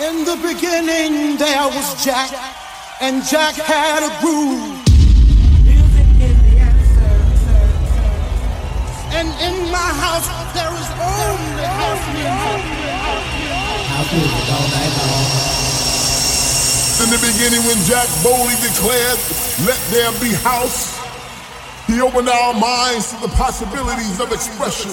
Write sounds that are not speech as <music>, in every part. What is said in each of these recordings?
In the beginning there was Jack, and Jack had a groove. And in my house there is only house music. House music all night long. In the beginning, when Jack boldly declared, Let there be house, he opened our minds to the possibilities of expression.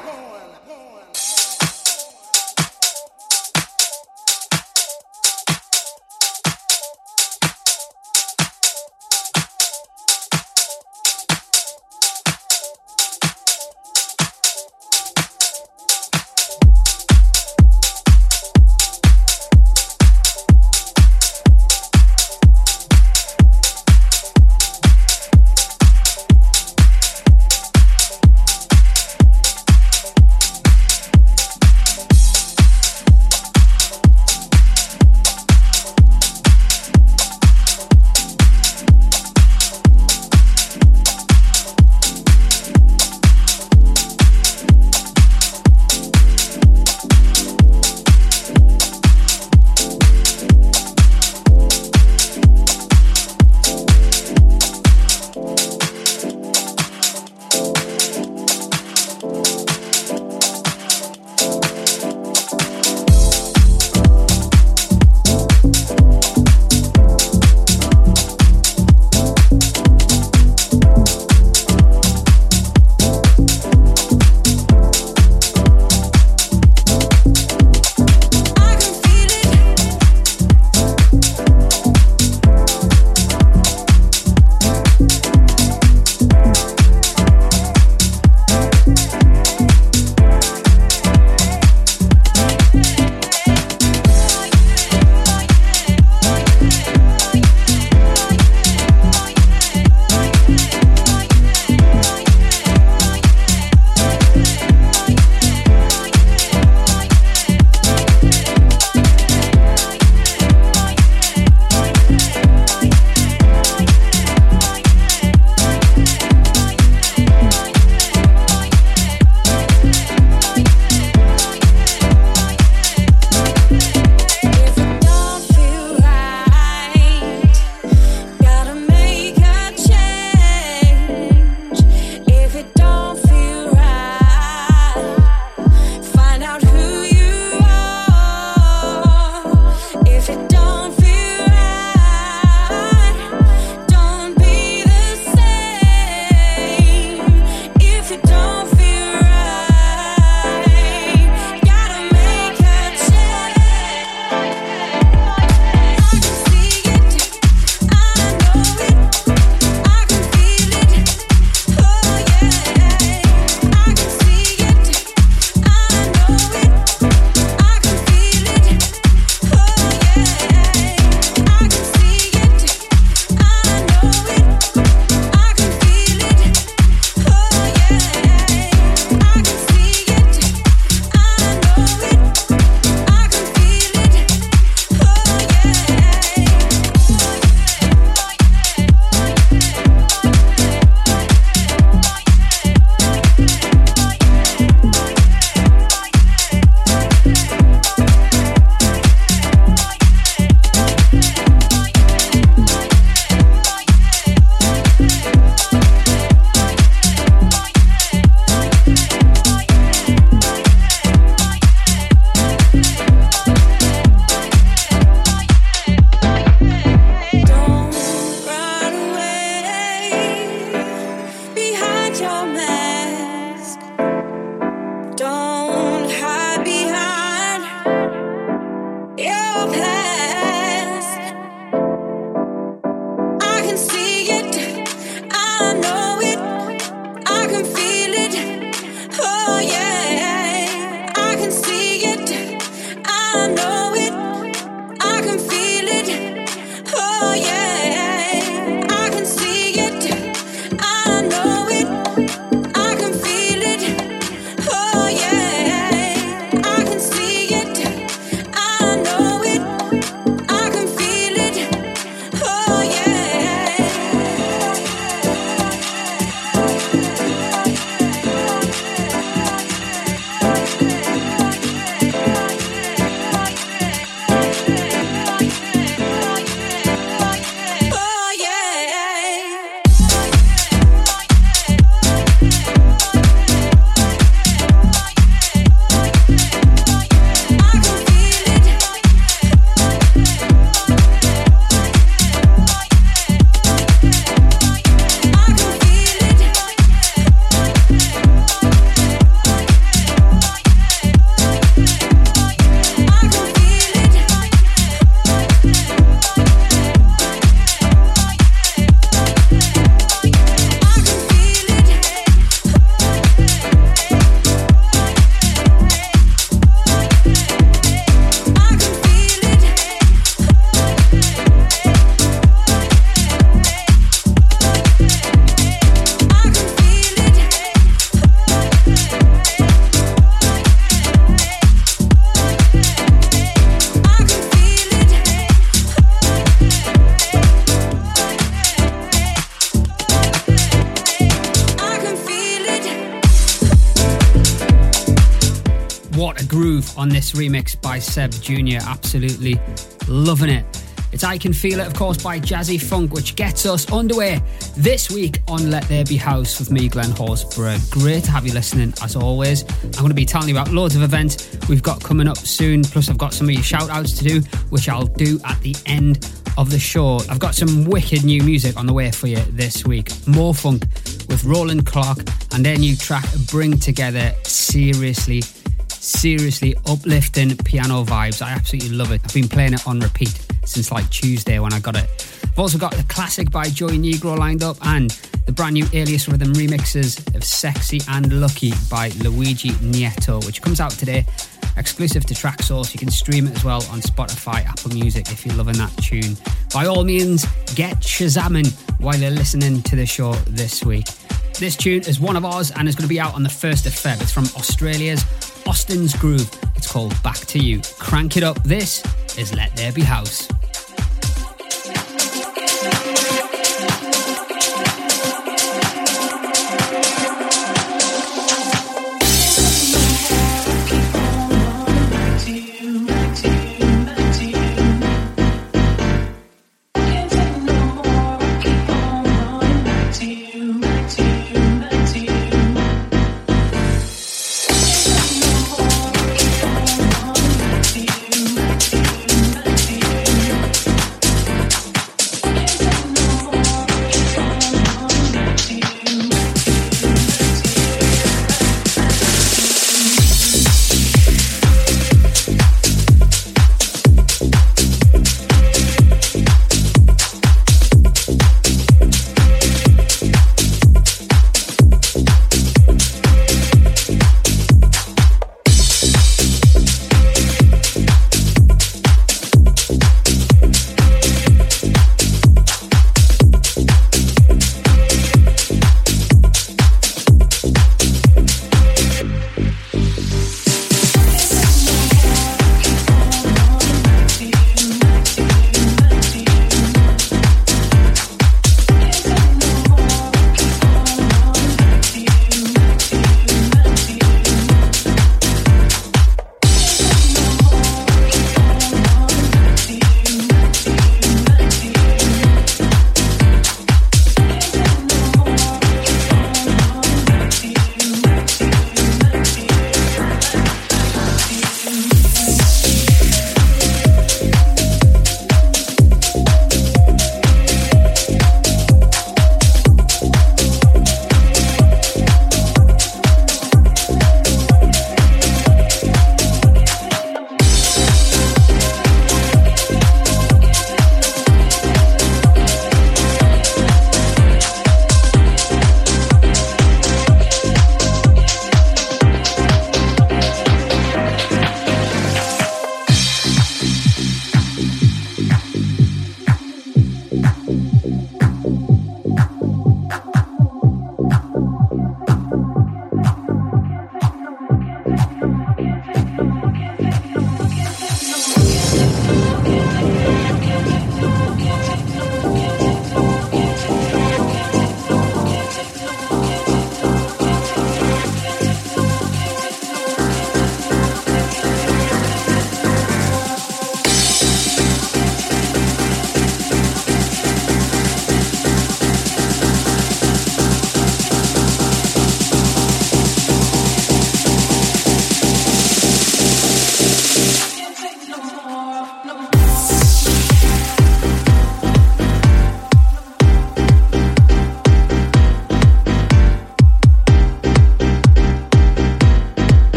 On this remix by Seb Jr. Absolutely loving it. It's I Can Feel It, of course, by Jazzy Funk, which gets us underway this week on Let There Be House with me, Glen Horsborough. Great to have you listening, as always. I'm going to be telling you about loads of events we've got coming up soon, plus, I've got some of your shout outs to do, which I'll do at the end of the show. I've got some wicked new music on the way for you this week. More funk with Roland Clark and their new track, Bring Together. Seriously, seriously uplifting piano vibes. I absolutely love it. I've been playing it on repeat since like Tuesday when I got it. I've also got the classic by Joey Negro lined up and the brand new Alias Rhythm remixes of Sexy and Lucky by Luigi Nieto, which comes out today exclusive to Traxsource. You can stream it as well on Spotify, Apple Music if you're loving that tune. By all means, get Shazamming while you're listening to the show this week. This tune is one of ours and is going to be out on the 1st of Feb. It's from Australia's Austin's Groove. It's called Back to You. Crank it up. This is Let There Be House.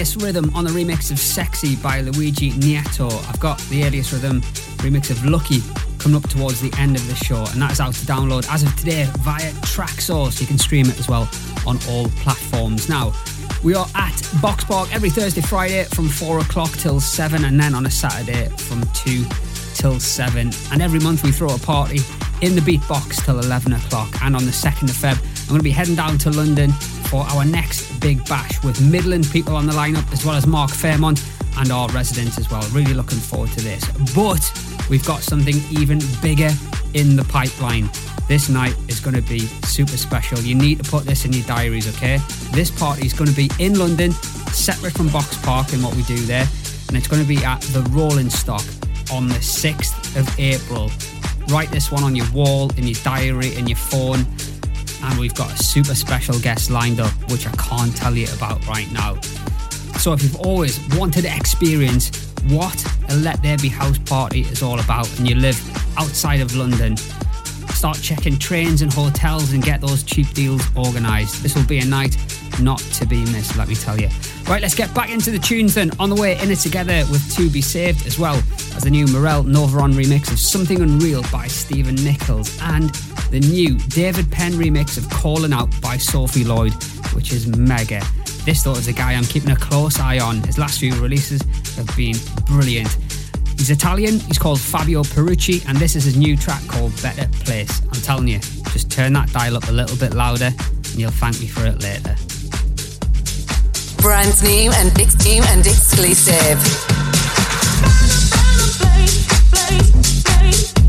Alias Rhythm on the remix of Sexy by Luigi Nieto. I've got the Alias Rhythm remix of Lucky coming up towards the end of the show, and that is out to download as of today via Traxsource. You can stream it as well on all platforms. Now, we are at Box Park every Thursday, Friday from 4 o'clock till 7, and then on a Saturday from 2 till 7. And every month we throw a party in the Beatbox till 11 o'clock. And on the 2nd of Feb, I'm going to be heading down to London for our next big bash with Midland people on the lineup, as well as Mark Fairmont and our residents as well. Really looking forward to this. But we've got something even bigger in the pipeline. This night is going to be super special. You need to put this in your diaries, okay? This party is going to be in London, separate from Box Park and what we do there. And it's going to be at the Rolling Stock on the 6th of April. Write this one on your wall, in your diary, in your phone and we've got a super special guest lined up, which I can't tell you about right now. So if you've always wanted to experience what a Let There Be House party is all about and you live outside of London, start checking trains and hotels and get those cheap deals organised. This will be a night not to be missed, let me tell you. Right, let's get back into the tunes then. On the way, in it together with To Be Saved, as well as the new Morel Novaron remix of Something Unreal by Stephen Nichols and the new David Penn remix of Calling Out by Sophie Lloyd, which is mega. This though is a guy I'm keeping a close eye on. His last few releases have been brilliant. He's Italian, he's called Fabio Perucci, and this is his new track called Better Place. I'm telling you, just turn that dial up a little bit louder and you'll thank me for it later. Brand new and, ex- new and exclusive. When trouble times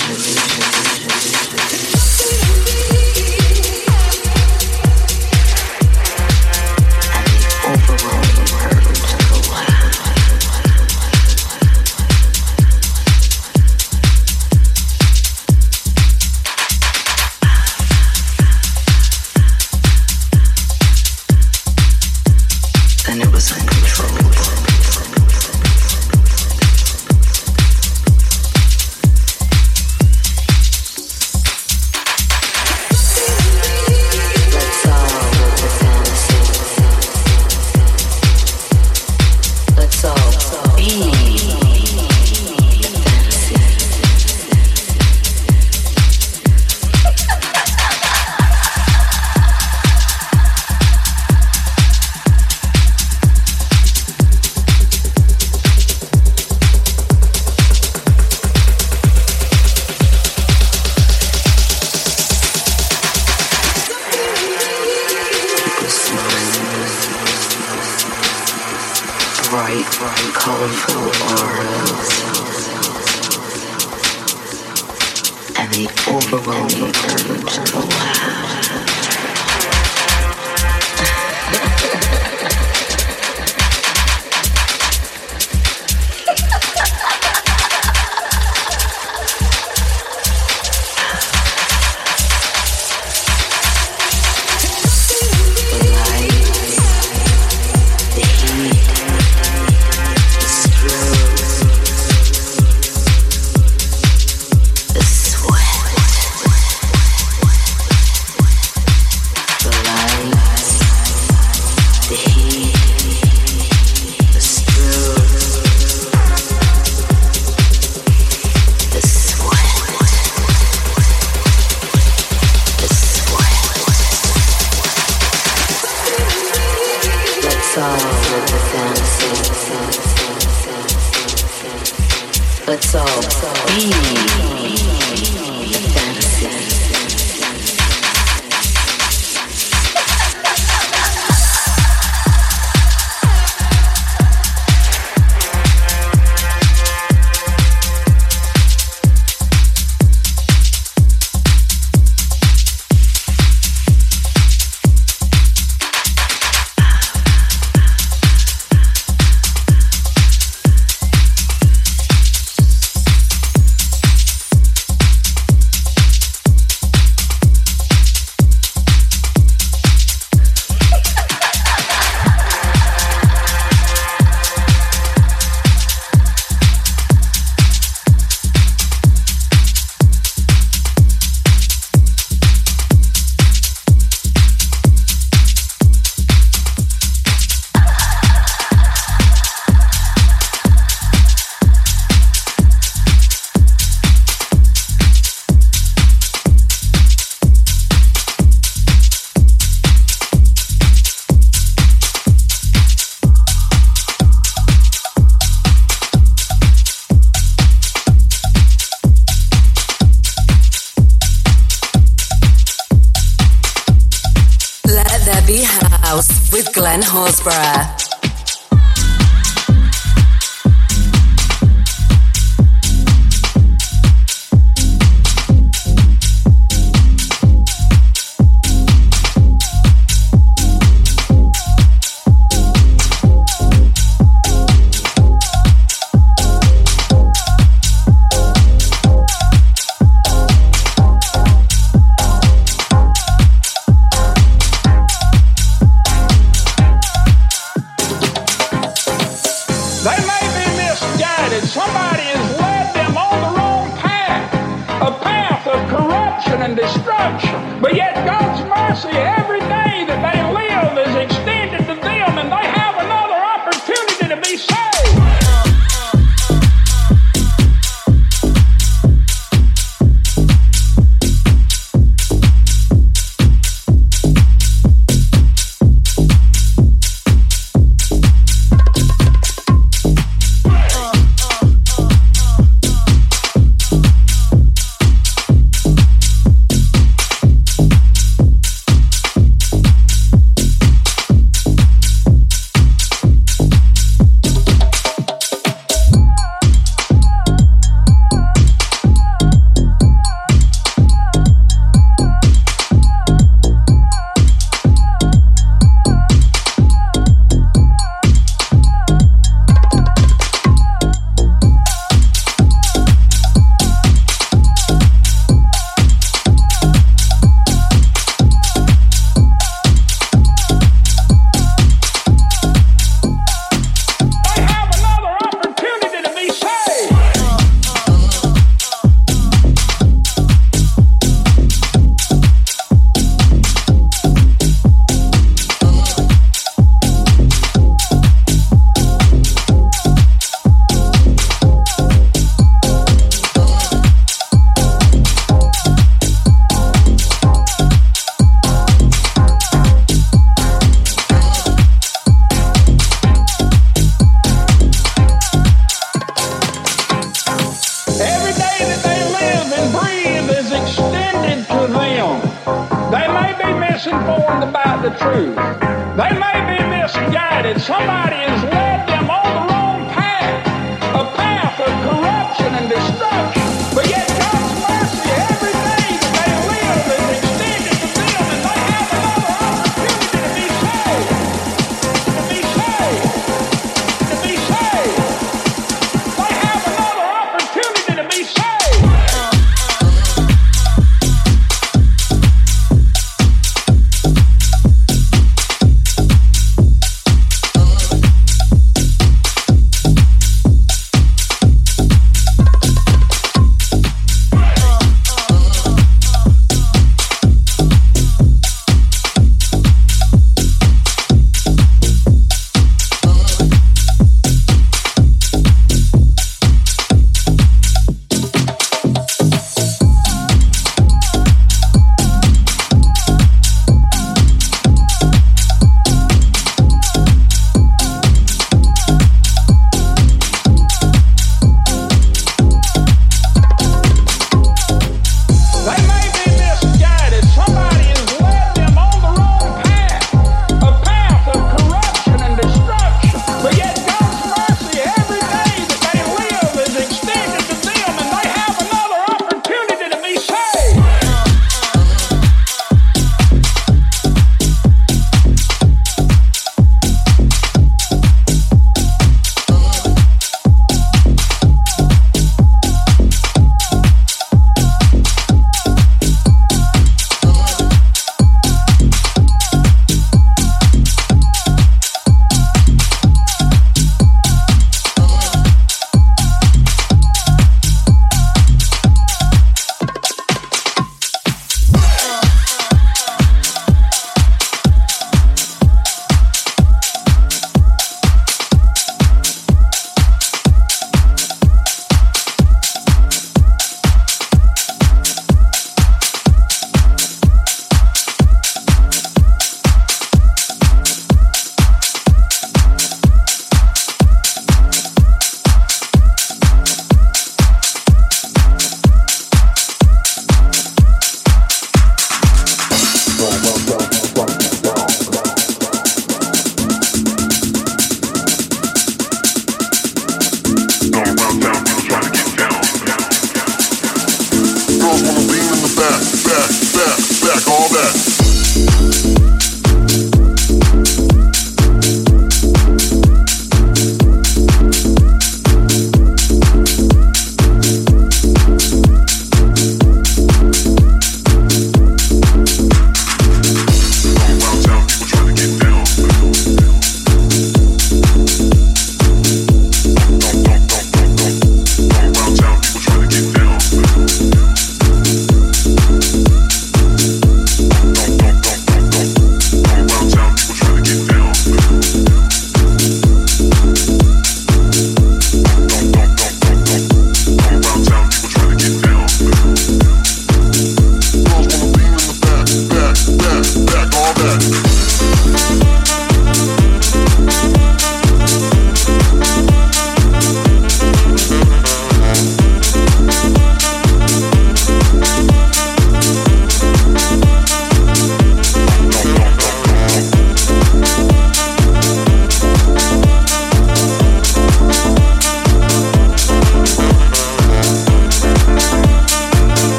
ハハハハ! Let's all be. somebody has led them on the wrong path, a path of corruption and destruction. But yet God's mercy every day that they live is extended.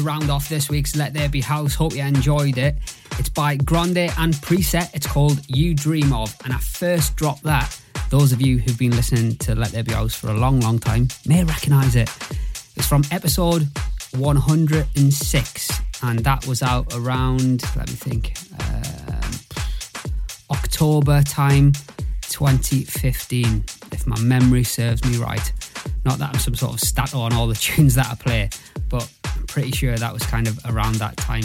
Round off this week's Let There Be House. Hope you enjoyed it. It's by Grande and Preset. It's called You Dream of. And I first dropped that. Those of you who've been listening to Let There Be House for a long, long time may recognize it. It's from episode 106, and that was out around, let me think, um, October time 2015, if my memory serves me right. Not that I'm some sort of stat on all the <laughs> tunes that I play, but I'm pretty sure that was kind of around that time.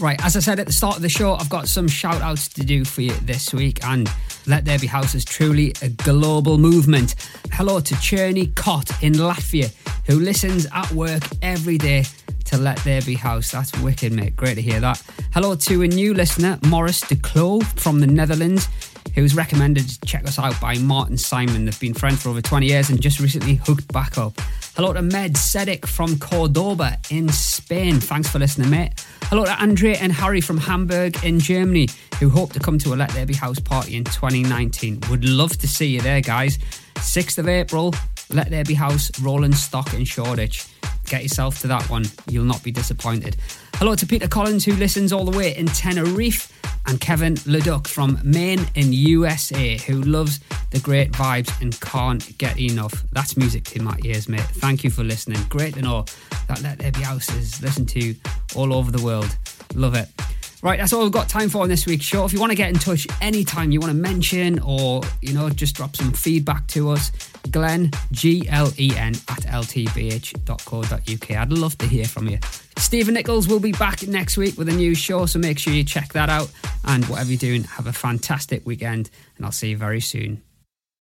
Right, as I said at the start of the show, I've got some shout outs to do for you this week, and Let There Be House is truly a global movement. Hello to Cherny Cott in Latvia, who listens at work every day to Let There Be House. That's wicked, mate. Great to hear that. Hello to a new listener, Morris de Clo from the Netherlands, who was recommended to check us out by Martin Simon. They've been friends for over 20 years and just recently hooked back up. Hello to Med Sedik from Cordoba in Spain. Thanks for listening, mate. Hello to Andrea and Harry from Hamburg in Germany, who hope to come to a Let There Be House party in 2019. Would love to see you there, guys. 6th of April, Let There Be House, Rolling Stock in Shoreditch. Get yourself to that one. You'll not be disappointed. Hello to Peter Collins, who listens all the way in Tenerife, and Kevin Leduc from Maine in USA, who loves the great vibes and can't get enough. That's music to my ears, mate. Thank you for listening. Great to know that Let There Be House is listened to all over the world. Love it. Right, that's all we've got time for on this week's show. If you want to get in touch anytime you want to mention or, you know, just drop some feedback to us, Glen, G L E N, at ltbh.co.uk. I'd love to hear from you. Stephen Nichols will be back next week with a new show, so make sure you check that out. And whatever you're doing, have a fantastic weekend, and I'll see you very soon.